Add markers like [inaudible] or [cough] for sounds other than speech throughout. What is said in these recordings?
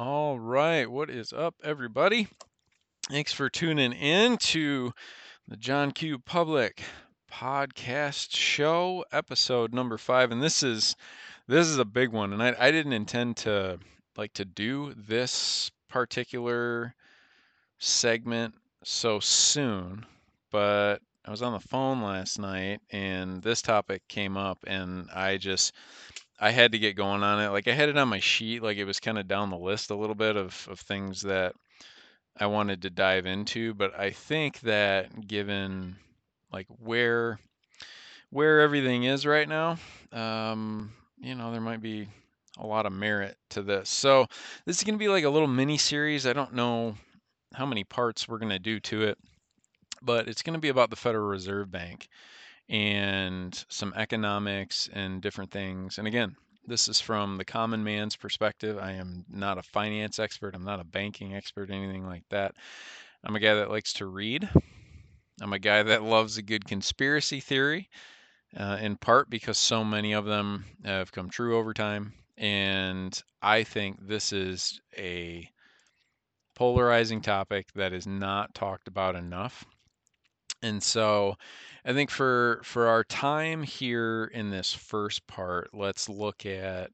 All right, what is up, everybody? Thanks for tuning in to the John Q Public Podcast Show, episode number five, and this is this is a big one, and I, I didn't intend to like to do this particular segment so soon, but I was on the phone last night and this topic came up, and I just I had to get going on it. Like I had it on my sheet, like it was kind of down the list a little bit of, of things that I wanted to dive into. But I think that given like where where everything is right now, um, you know, there might be a lot of merit to this. So this is gonna be like a little mini series. I don't know how many parts we're gonna do to it, but it's gonna be about the Federal Reserve Bank and some economics and different things. And again, this is from the common man's perspective. I am not a finance expert, I'm not a banking expert, anything like that. I'm a guy that likes to read. I'm a guy that loves a good conspiracy theory, uh, in part because so many of them have come true over time. And I think this is a polarizing topic that is not talked about enough. And so I think for for our time here in this first part, let's look at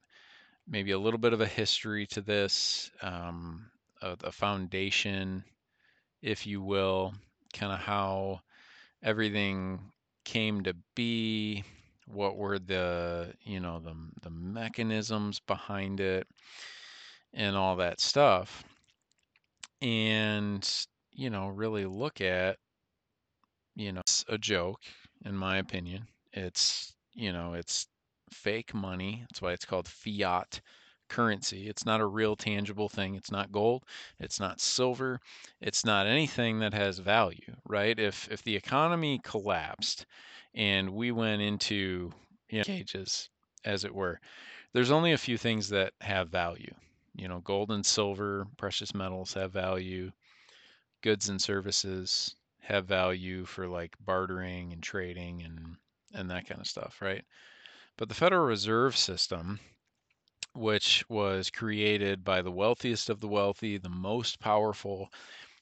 maybe a little bit of a history to this, um, a, a foundation, if you will, kind of how everything came to be, what were the you know the the mechanisms behind it, and all that stuff, and you know really look at you know, it's a joke, in my opinion. It's, you know, it's fake money. That's why it's called fiat currency. It's not a real tangible thing. It's not gold. It's not silver. It's not anything that has value, right? If if the economy collapsed and we went into you know, cages, as it were, there's only a few things that have value. You know, gold and silver, precious metals have value. Goods and services have value for like bartering and trading and and that kind of stuff, right? But the Federal Reserve System, which was created by the wealthiest of the wealthy, the most powerful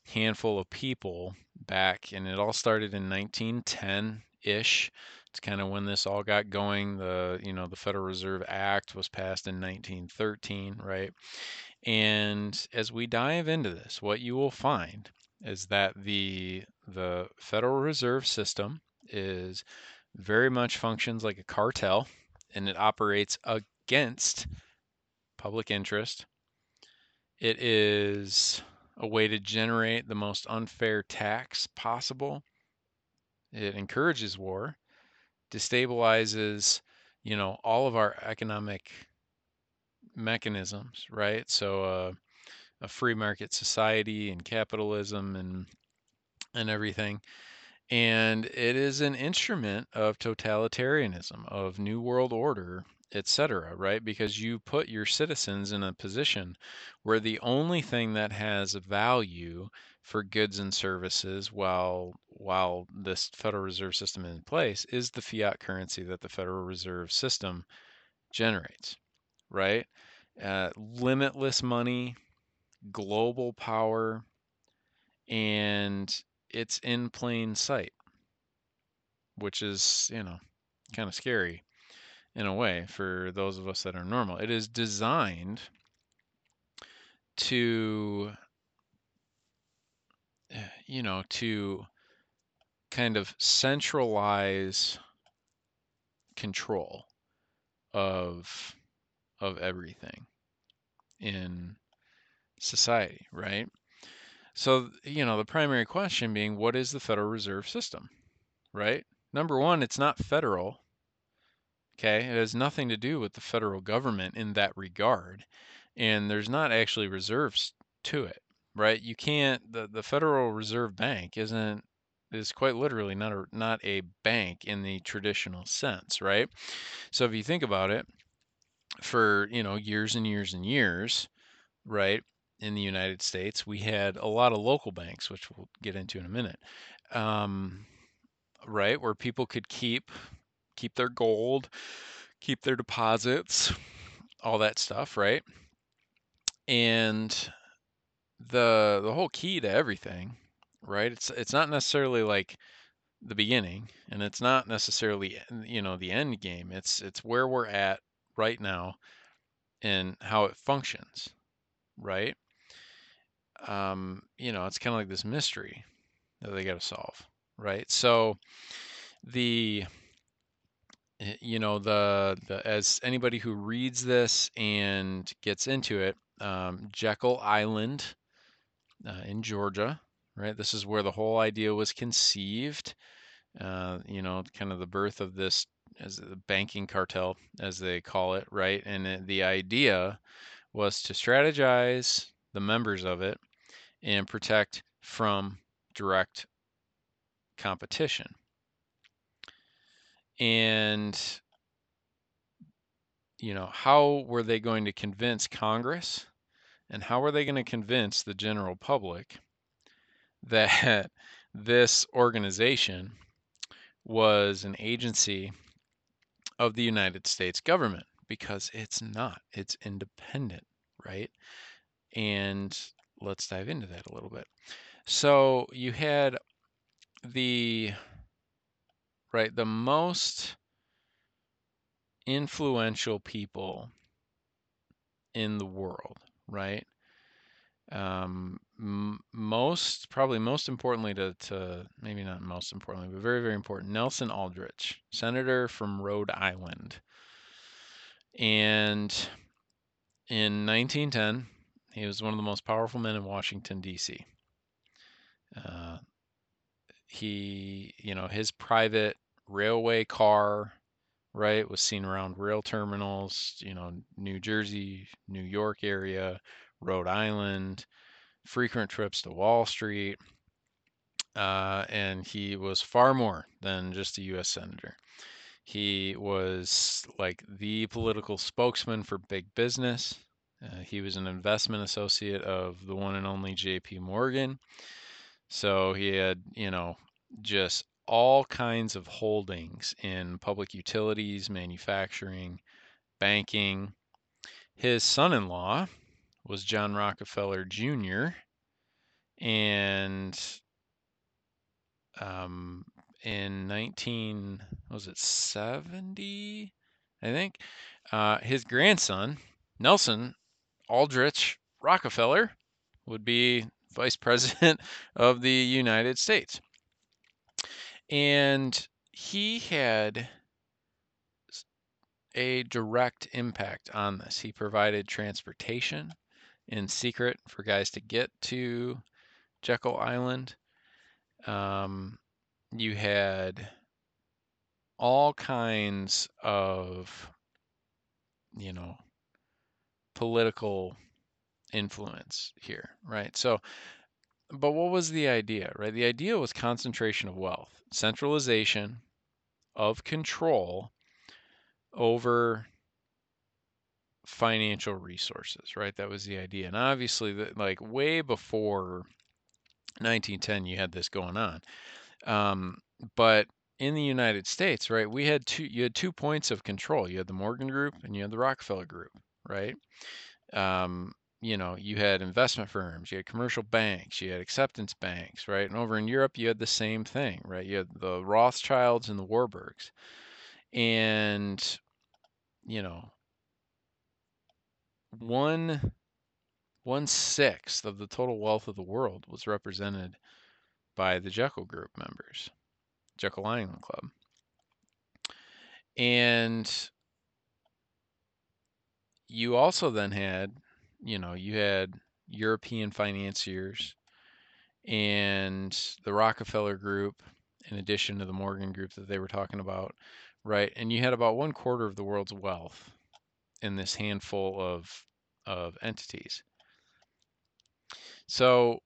handful of people back, and it all started in 1910-ish. It's kind of when this all got going. The you know the Federal Reserve Act was passed in 1913, right? And as we dive into this, what you will find is that the the Federal Reserve System is very much functions like a cartel and it operates against public interest. It is a way to generate the most unfair tax possible. It encourages war, destabilizes, you know, all of our economic mechanisms, right? So uh, a free market society and capitalism and and everything. And it is an instrument of totalitarianism, of new world order, etc., right? Because you put your citizens in a position where the only thing that has value for goods and services while while this Federal Reserve System is in place is the fiat currency that the Federal Reserve System generates, right? Uh, limitless money, global power, and it's in plain sight, which is, you know, kind of scary in a way for those of us that are normal. It is designed to, eh, you know, to kind of centralize control of of everything in society, right? So, you know, the primary question being what is the Federal Reserve System, right? Number one, it's not federal. Okay. It has nothing to do with the federal government in that regard. And there's not actually reserves to it, right? You can't, the, the Federal Reserve Bank isn't, is quite literally not a, not a bank in the traditional sense, right? So if you think about it, for, you know, years and years and years, right? In the United States, we had a lot of local banks, which we'll get into in a minute, um, right, where people could keep keep their gold, keep their deposits, all that stuff, right? and the the whole key to everything, right? It's it's not necessarily like the beginning, and it's not necessarily you know the end game. It's it's where we're at right now and how it functions, right? Um, you know, it's kind of like this mystery that they got to solve, right? So the eh, you know the the as anybody who reads this and gets into it, um, Jekyll Island uh, in Georgia, right? This is where the whole idea was conceived. Uh, you know, kind of the birth of this as the banking cartel, as they call it, right? And it, the idea was to strategize the members of it and protect from direct competition. And you know, how were they going to convince Congress and how were they going to convince the general public that [laughs] this organization was an agency of the United States government? Because it's not, it's independent, right? And let's dive into that a little bit. So you had the right the most influential people in the world, right? Um, m- most, probably most importantly to, to, maybe not most importantly, but very, very important, Nelson Aldrich, senator from Rhode Island. And in 1910, he was one of the most powerful men in Washington, D.C. Uh, he, you know, his private railway car, right, was seen around rail terminals, you know, New Jersey, New York area, Rhode Island, frequent trips to Wall Street. Uh, and he was far more than just a U.S. senator. He was like the political spokesman for big business. Uh, he was an investment associate of the one and only J.P. Morgan. So he had, you know, just all kinds of holdings in public utilities, manufacturing, banking. His son in law was John Rockefeller Jr. And um, in 19 was it 70 I think uh, his grandson Nelson Aldrich Rockefeller would be vice president [laughs] of the United States. And he had a direct impact on this. He provided transportation in secret for guys to get to Jekyll Island. Um, you had all kinds of, you know, political influence here, right? So, but what was the idea, right? The idea was concentration of wealth, centralization of control over financial resources, right? That was the idea. And obviously, that like way before 1910, you had this going on. Um, but in the United States, right, we had two. You had two points of control. You had the Morgan Group and you had the Rockefeller Group, right? Um, you know, you had investment firms, you had commercial banks, you had acceptance banks, right? And over in Europe, you had the same thing, right? You had the Rothschilds and the Warburgs. And, you know, one one sixth of the total wealth of the world was represented by the Jekyll Group members, Jekyll Island Club. And you also then had, you know, you had European financiers and the Rockefeller Group, in addition to the Morgan Group that they were talking about, right? And you had about one quarter of the world's wealth in this handful of of entities. So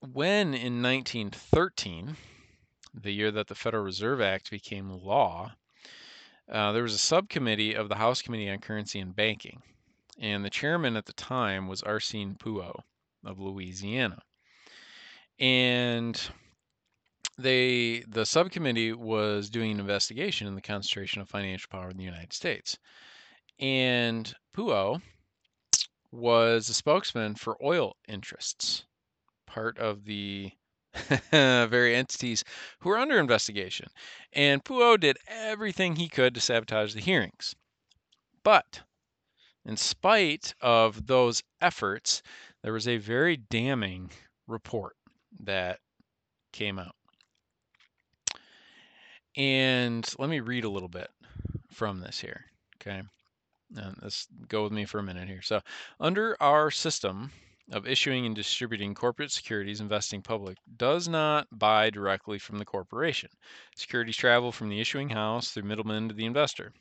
when in 1913, the year that the Federal Reserve Act became law, uh, there was a subcommittee of the House Committee on Currency and Banking, and the chairman at the time was Arsene Pujo of Louisiana. And they the subcommittee was doing an investigation in the concentration of financial power in the United States. And Pujo was a spokesman for oil interests, part of the [laughs] very entities who were under investigation. And Pujo did everything he could to sabotage the hearings. But in spite of those efforts, there was a very damning report that came out. And let me read a little bit from this here. Okay. And let's go with me for a minute here. So, under our system of issuing and distributing corporate securities, investing public does not buy directly from the corporation. Securities travel from the issuing house through middlemen to the investor.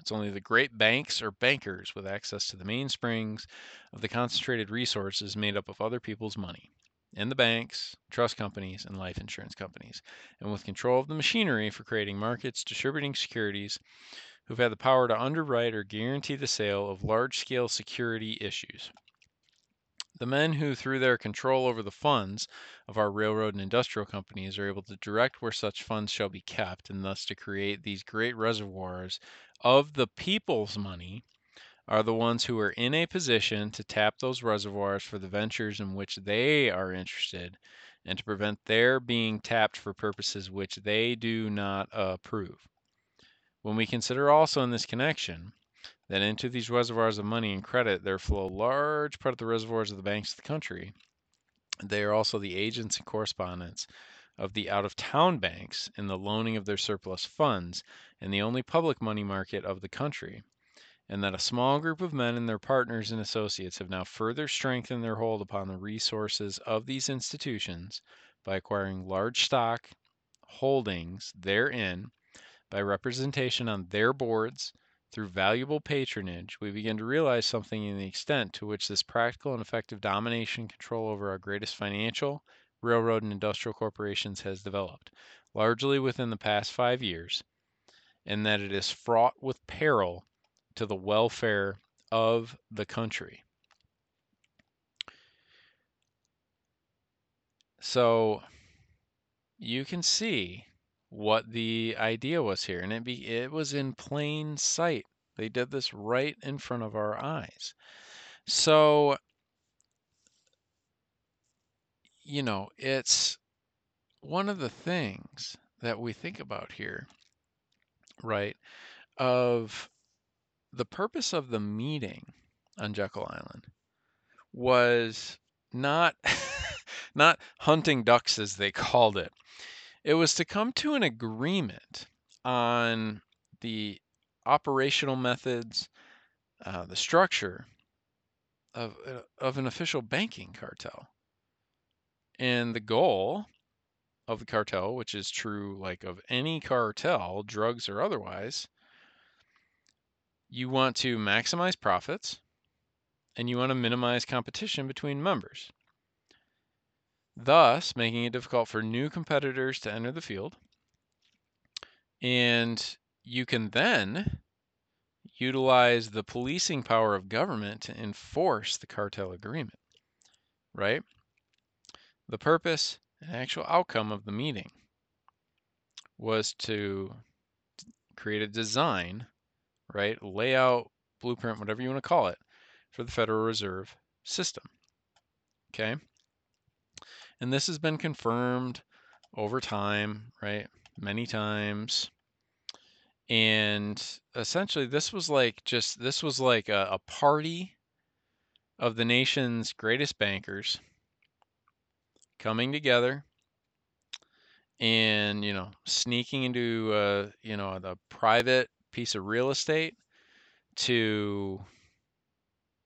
It's only the great banks or bankers with access to the mainsprings of the concentrated resources made up of other people's money in the banks, trust companies, and life insurance companies, and with control of the machinery for creating markets, distributing securities, who've had the power to underwrite or guarantee the sale of large scale security issues. The men who, through their control over the funds of our railroad and industrial companies, are able to direct where such funds shall be kept, and thus to create these great reservoirs of the people's money, are the ones who are in a position to tap those reservoirs for the ventures in which they are interested and to prevent their being tapped for purposes which they do not approve. When we consider also in this connection that into these reservoirs of money and credit there flow a large part of the reservoirs of the banks of the country, they are also the agents and correspondents of the out of town banks in the loaning of their surplus funds and the only public money market of the country and that a small group of men and their partners and associates have now further strengthened their hold upon the resources of these institutions by acquiring large stock holdings therein, by representation on their boards, through valuable patronage, we begin to realize something in the extent to which this practical and effective domination control over our greatest financial, railroad, and industrial corporations has developed, largely within the past five years, and that it is fraught with peril to the welfare of the country. So you can see what the idea was here, and it be it was in plain sight. They did this right in front of our eyes. So you know, it's one of the things that we think about here, right? Of the purpose of the meeting on Jekyll Island was not [laughs] not hunting ducks as they called it. It was to come to an agreement on the operational methods, uh, the structure of uh, of an official banking cartel. And the goal of the cartel, which is true like of any cartel, drugs or otherwise, you want to maximize profits and you want to minimize competition between members, thus making it difficult for new competitors to enter the field. And you can then utilize the policing power of government to enforce the cartel agreement, right? The purpose and actual outcome of the meeting was to create a design right? Layout, blueprint, whatever you want to call it, for the Federal Reserve System. Okay. And this has been confirmed over time, right? Many times. And essentially, this was like just, this was like a, a party of the nation's greatest bankers coming together and you know sneaking into uh, you know the private piece of real estate to,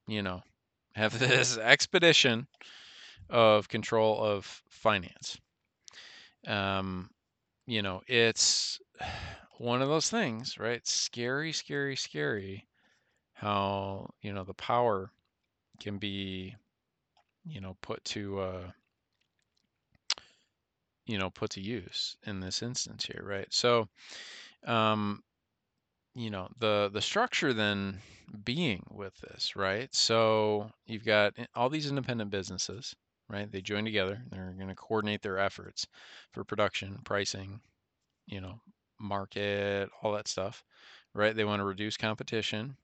you know, have [laughs] this expedition of control of finance. Um, you know, it's [sighs] one of those things, right? Scary, scary, scary how, you know, the power can be, you know, put to, uh, you know, put to use in this instance here, right? So, um, you know the the structure then being with this right so you've got all these independent businesses right they join together they're going to coordinate their efforts for production pricing you know market all that stuff right they want to reduce competition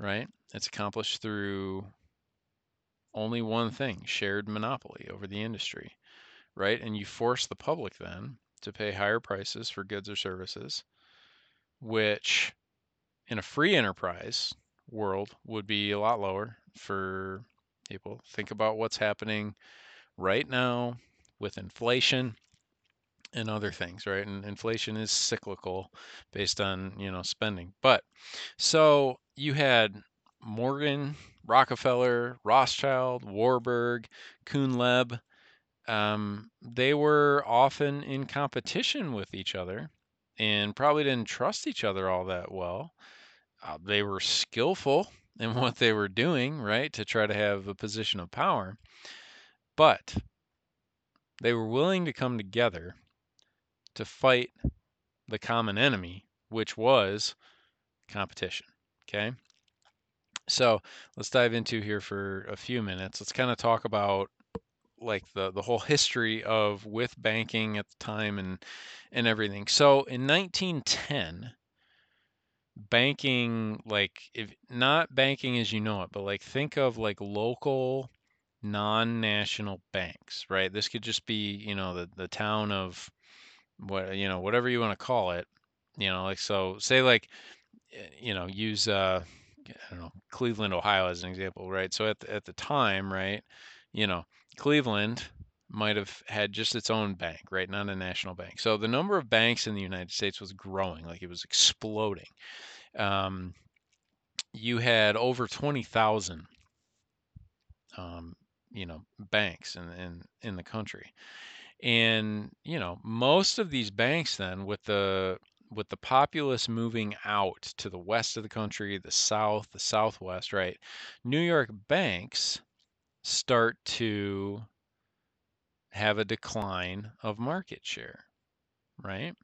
right? It's accomplished through only one thing shared monopoly over the industry, right? And you force the public then to pay higher prices for goods or services, which in a free enterprise world would be a lot lower for people. Think about what's happening right now with inflation and other things, right? And inflation is cyclical based on, you know, spending. But so you had Morgan, Rockefeller, Rothschild, Warburg, Kuhn Loeb. Um, they were often in competition with each other and probably didn't trust each other all that well. Uh, they were skillful in what they were doing, right, to try to have a position of power. But they were willing to come together to fight the common enemy, which was competition. Okay. So let's dive into here for a few minutes. Let's kind of talk about like the, the whole history of with banking at the time and and everything. So in 1910, banking like if not banking as you know it, but like think of like local non-national banks, right? This could just be, you know, the the town of what you know, whatever you want to call it. You know, like so say like eh, you know, use uh I don't know, Cleveland, Ohio as an example, right? So at the, at the time, right, you know, Cleveland might have had just its own bank, right? Not a national bank. So the number of banks in the United States was growing, like it was exploding. Um, you had over 20,000, um, you know, banks in, in, in the country. And, you know, most of these banks then with the with the populace moving out to the west of the country, the south, the southwest, right? New York banks start to have a decline of market share, right?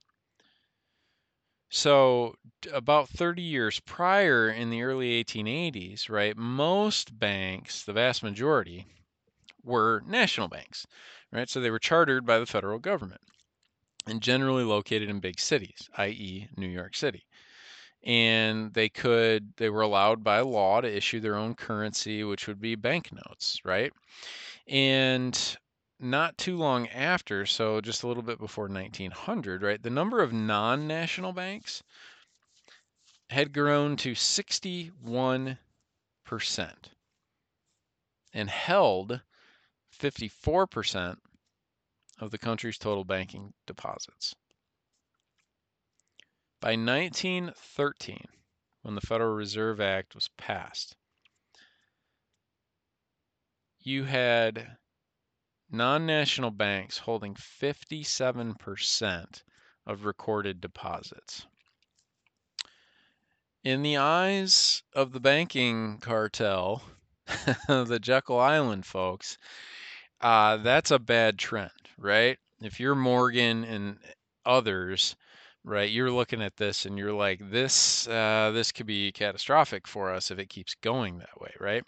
So, about 30 years prior in the early 1880s, right, most banks, the vast majority, were national banks, right? So they were chartered by the federal government and generally located in big cities, i.e., New York City. And they could, they were allowed by law to issue their own currency, which would be banknotes, right? And not too long after, so just a little bit before 1900, right, the number of non national banks had grown to 61% and held 54% of the country's total banking deposits. By 1913, when the Federal Reserve Act was passed, you had non national banks holding 57% of recorded deposits. In the eyes of the banking cartel, [laughs] the Jekyll Island folks, uh, that's a bad trend, right? If you're Morgan and others, right, you're looking at this and you're like, this, uh, this could be catastrophic for us if it keeps going that way, right?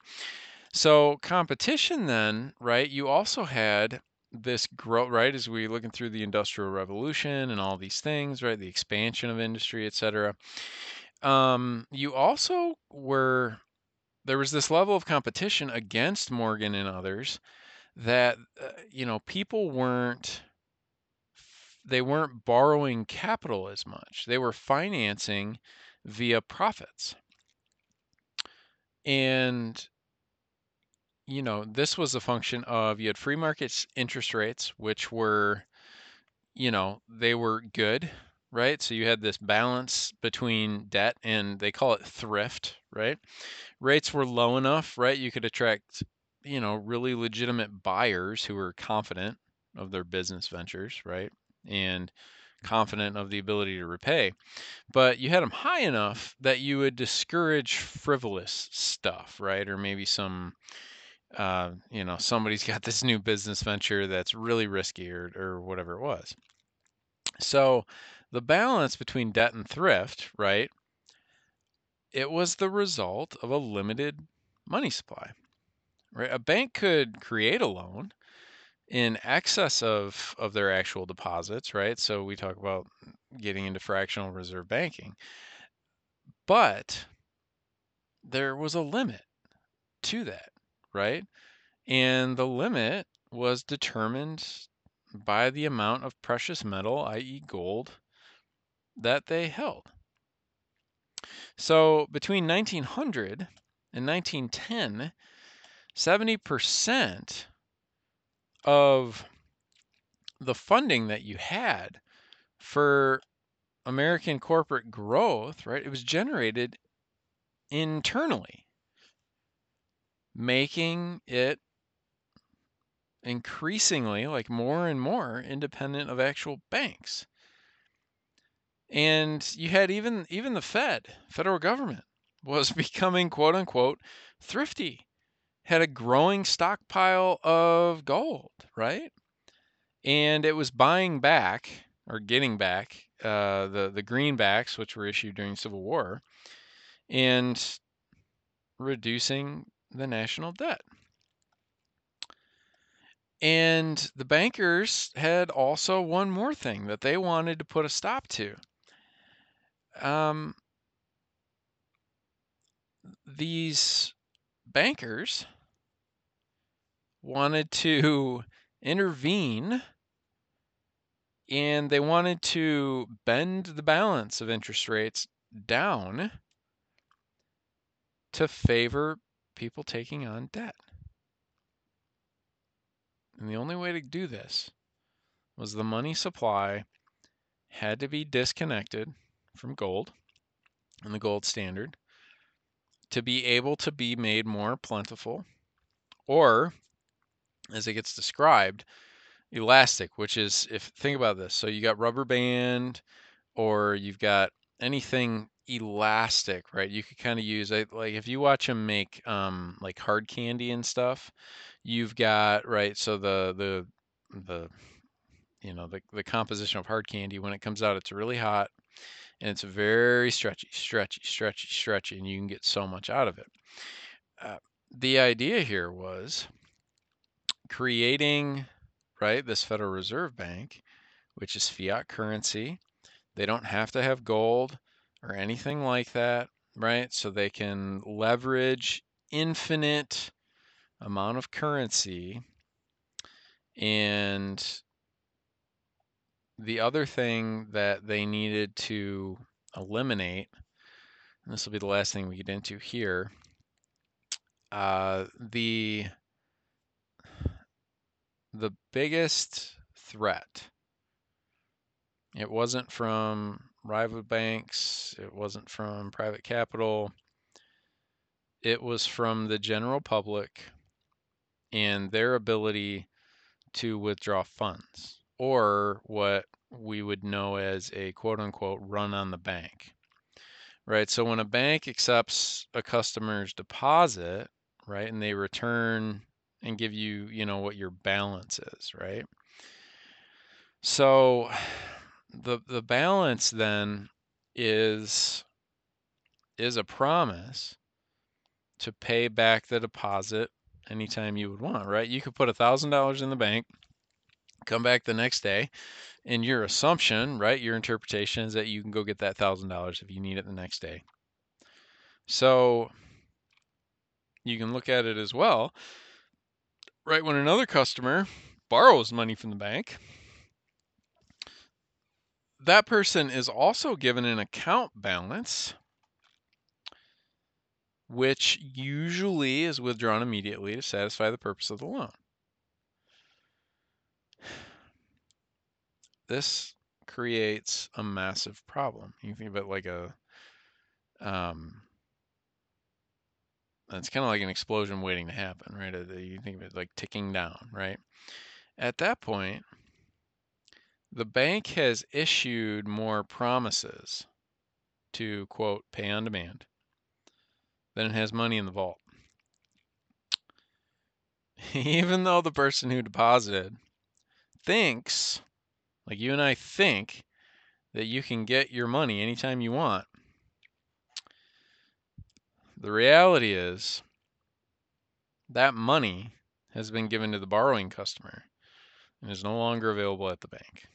So competition then, right? You also had this growth, right? As we looking through the industrial revolution and all these things, right? The expansion of industry, etc. Um, you also were there was this level of competition against Morgan and others that uh, you know people weren't they weren't borrowing capital as much. They were financing via profits. And you know, this was a function of you had free markets interest rates, which were, you know, they were good, right? So you had this balance between debt and they call it thrift, right? Rates were low enough, right? You could attract, you know, really legitimate buyers who were confident of their business ventures, right? And confident of the ability to repay. But you had them high enough that you would discourage frivolous stuff, right? Or maybe some uh, you know, somebody's got this new business venture that's really risky or, or whatever it was. So the balance between debt and thrift, right? It was the result of a limited money supply, right? A bank could create a loan in excess of, of their actual deposits, right? So we talk about getting into fractional reserve banking. But there was a limit to that, right? And the limit was determined by the amount of precious metal, i.e., gold, that they held. So between 1900 and 1910, 70% of the funding that you had for American corporate growth, right, it was generated internally, making it increasingly like more and more independent of actual banks. And you had even even the Fed, federal government, was [laughs] becoming quote unquote thrifty, had a growing stockpile of gold, right? And it was buying back or getting back uh, the the greenbacks, which were issued during Civil War, and reducing the national debt. And the bankers had also one more thing that they wanted to put a stop to. Um, these bankers wanted to intervene and they wanted to bend the balance of interest rates down to favor people taking on debt. And the only way to do this was the money supply had to be disconnected from gold and the gold standard to be able to be made more plentiful, or as it gets described, elastic, which is if think about this. So you got rubber band, or you've got anything elastic, right? You could kind of use like if you watch them make um, like hard candy and stuff, you've got right. So the the the you know the the composition of hard candy when it comes out, it's really hot and it's very stretchy, stretchy, stretchy, stretchy, and you can get so much out of it. Uh, the idea here was creating right this Federal Reserve Bank, which is fiat currency. They don't have to have gold or anything like that, right? So they can leverage infinite amount of currency and the other thing that they needed to eliminate, and this will be the last thing we get into here, uh, the the biggest threat. It wasn't from rival banks. It wasn't from private capital. It was from the general public and their ability to withdraw funds or what we would know as a quote unquote run on the bank. Right? So when a bank accepts a customer's deposit, right, and they return and give you, you know, what your balance is, right? So the the balance then is is a promise to pay back the deposit anytime you would want, right? You could put a thousand dollars in the bank come back the next day and your assumption right your interpretation is that you can go get that thousand dollars if you need it the next day so you can look at it as well right when another customer borrows money from the bank that person is also given an account balance which usually is withdrawn immediately to satisfy the purpose of the loan [sighs] this creates a massive problem. You think about like a, um, it's kind of like an explosion waiting to happen, right? Uh, you think of it like ticking down, right? At that point, the bank has issued more promises to quote pay on demand than it has money in the vault. [laughs] Even though the person who deposited thinks like you and I think that you can get your money anytime you want. The reality is that money has been given to the borrowing customer and is no longer available at the bank.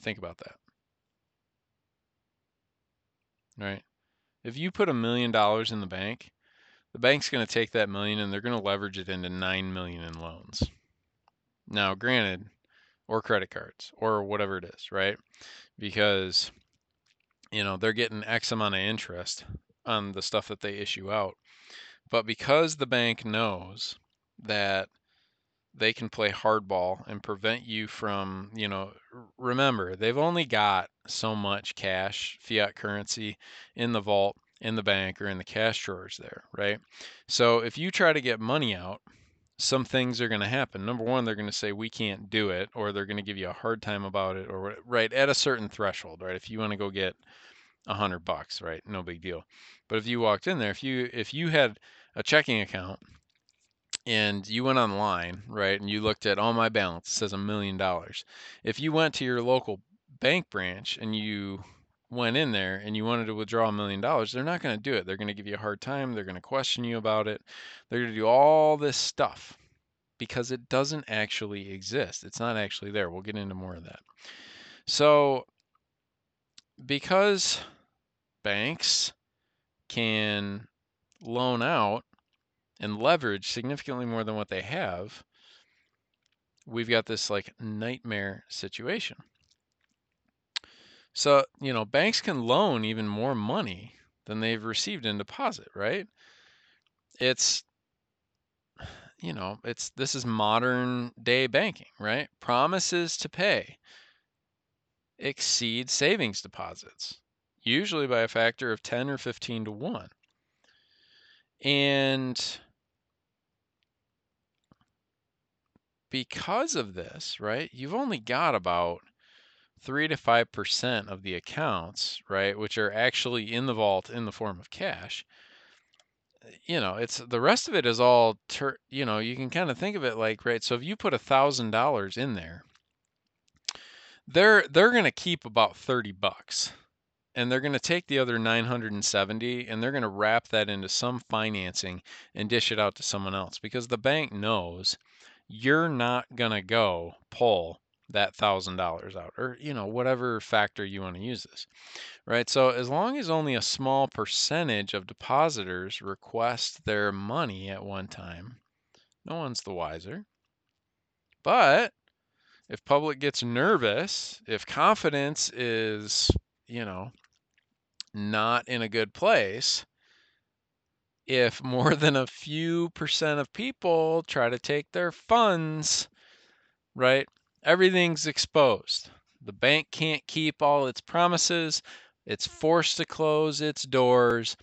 Think about that. right? If you put a million dollars in the bank, the bank's going to take that million and they're going to leverage it into 9 million in loans. Now, granted, or credit cards or whatever it is, right? Because you know, they're getting X amount of interest on the stuff that they issue out. But because the bank knows that they can play hardball and prevent you from, you know, remember, they've only got so much cash, fiat currency in the vault, in the bank, or in the cash drawers there, right? So if you try to get money out, some things are going to happen. Number one, they're going to say we can't do it, or they're going to give you a hard time about it, or right at a certain threshold, right? If you want to go get a hundred bucks, right? No big deal. But if you walked in there, if you if you had a checking account and you went online, right, and you looked at all my balance, it says a million dollars. If you went to your local bank branch and you went in there and you wanted to withdraw a million dollars, they're not going to do it. They're going to give you a hard time. They're going to question you about it. They're going to do all this stuff because it doesn't actually exist. It's not actually there. We'll get into more of that. So, because banks can loan out and leverage significantly more than what they have, we've got this like nightmare situation. So, you know, banks can loan even more money than they've received in deposit, right? It's you know, it's this is modern day banking, right? Promises to pay exceed savings deposits, usually by a factor of 10 or 15 to 1. And because of this, right, you've only got about 3 to 5% of the accounts, right, which are actually in the vault in the form of cash. Eh, you know, it's the rest of it is all, ter- you know, you can kind of think of it like, right, so if you put a $1,000 in there, they're they're going to keep about 30 bucks and they're going to take the other 970 and they're going to wrap that into some financing and dish it out to someone else because the bank knows you're not going to go pull that thousand dollars out or you know whatever factor you want to use this right? So as long as only a small percentage of depositors request their money at one time no one's the wiser. But if public gets nervous, if confidence is, you know, not in a good place, if more than a few percent of people try to take their funds, right, everything's exposed. The bank can't keep all its promises, it's forced to close its doors,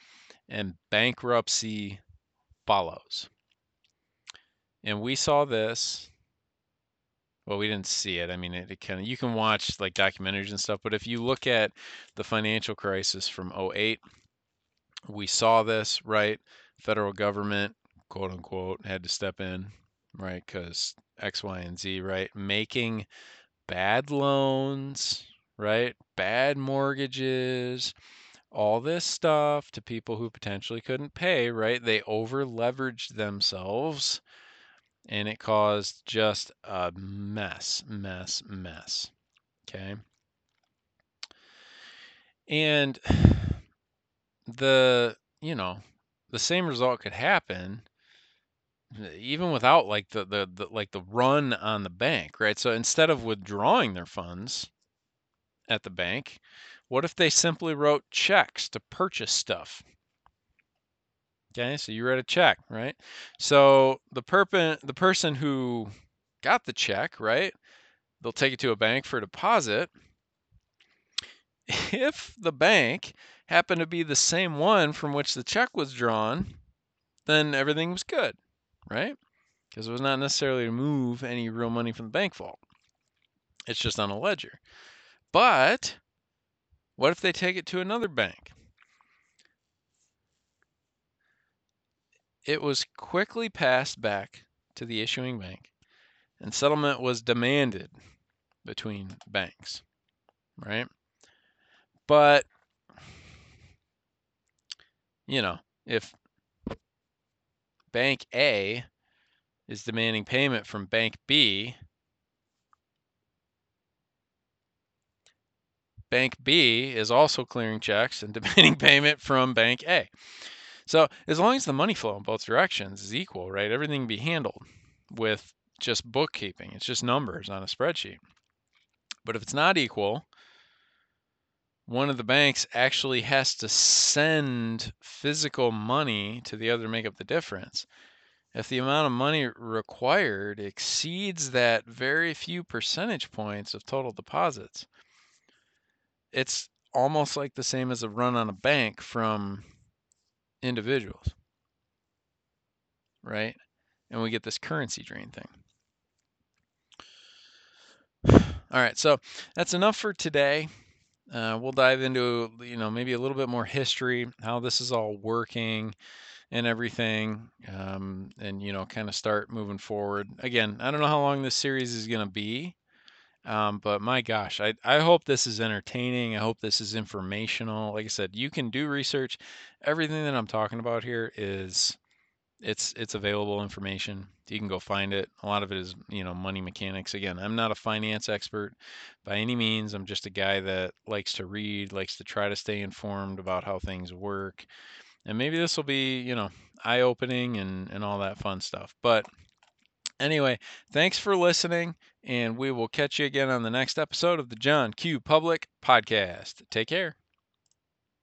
and bankruptcy follows. And we saw this well, we didn't see it. I mean, it, it kind of you can watch like documentaries and stuff, but if you look at the financial crisis from 08, we saw this, right? Federal government, quote unquote, had to step in, right? Because X, Y, and Z, right? Making bad loans, right? Bad mortgages, all this stuff to people who potentially couldn't pay, right? They over leveraged themselves and it caused just a mess, mess, mess. Okay. And the, you know, the same result could happen eh, even without like the, the, the like the run on the bank, right? So instead of withdrawing their funds at the bank, what if they simply wrote checks to purchase stuff? Okay, so you write a check, right? So the perp- the person who got the check, right? They'll take it to a bank for deposit. [laughs] If the bank happened to be the same one from which the check was drawn, then everything was good, right? Because it was not necessarily to move any real money from the bank vault. It's just on a ledger. But what if they take it to another bank? It was quickly passed back to the issuing bank, and settlement was demanded between banks, right? But, you know, if Bank A is demanding payment from Bank B, Bank B is also clearing checks and [laughs] demanding payment from Bank A. So as long as the money flow in both directions is equal, right, everything can be handled with just bookkeeping. It's just numbers on a spreadsheet. But if it's not equal, one of the banks actually has to send physical money to the other to make up the difference. If the amount of money required exceeds that very few percentage points of total deposits, it's almost like the same as a run on a bank from individuals, right? And we get this currency drain thing. [sighs] All right, so that's enough for today. Uh, we'll dive into you know maybe a little bit more history, how this is all working, and everything, um, and you know kind of start moving forward. Again, I don't know how long this series is going to be, um, but my gosh, I I hope this is entertaining. I hope this is informational. Like I said, you can do research. Everything that I'm talking about here is it's it's available information. You can go find it. A lot of it is, you know, money mechanics. Again, I'm not a finance expert by any means. I'm just a guy that likes to read, likes to try to stay informed about how things work. And maybe this will be, you know, eye-opening and and all that fun stuff. But anyway, thanks for listening and we will catch you again on the next episode of the John Q Public podcast. Take care.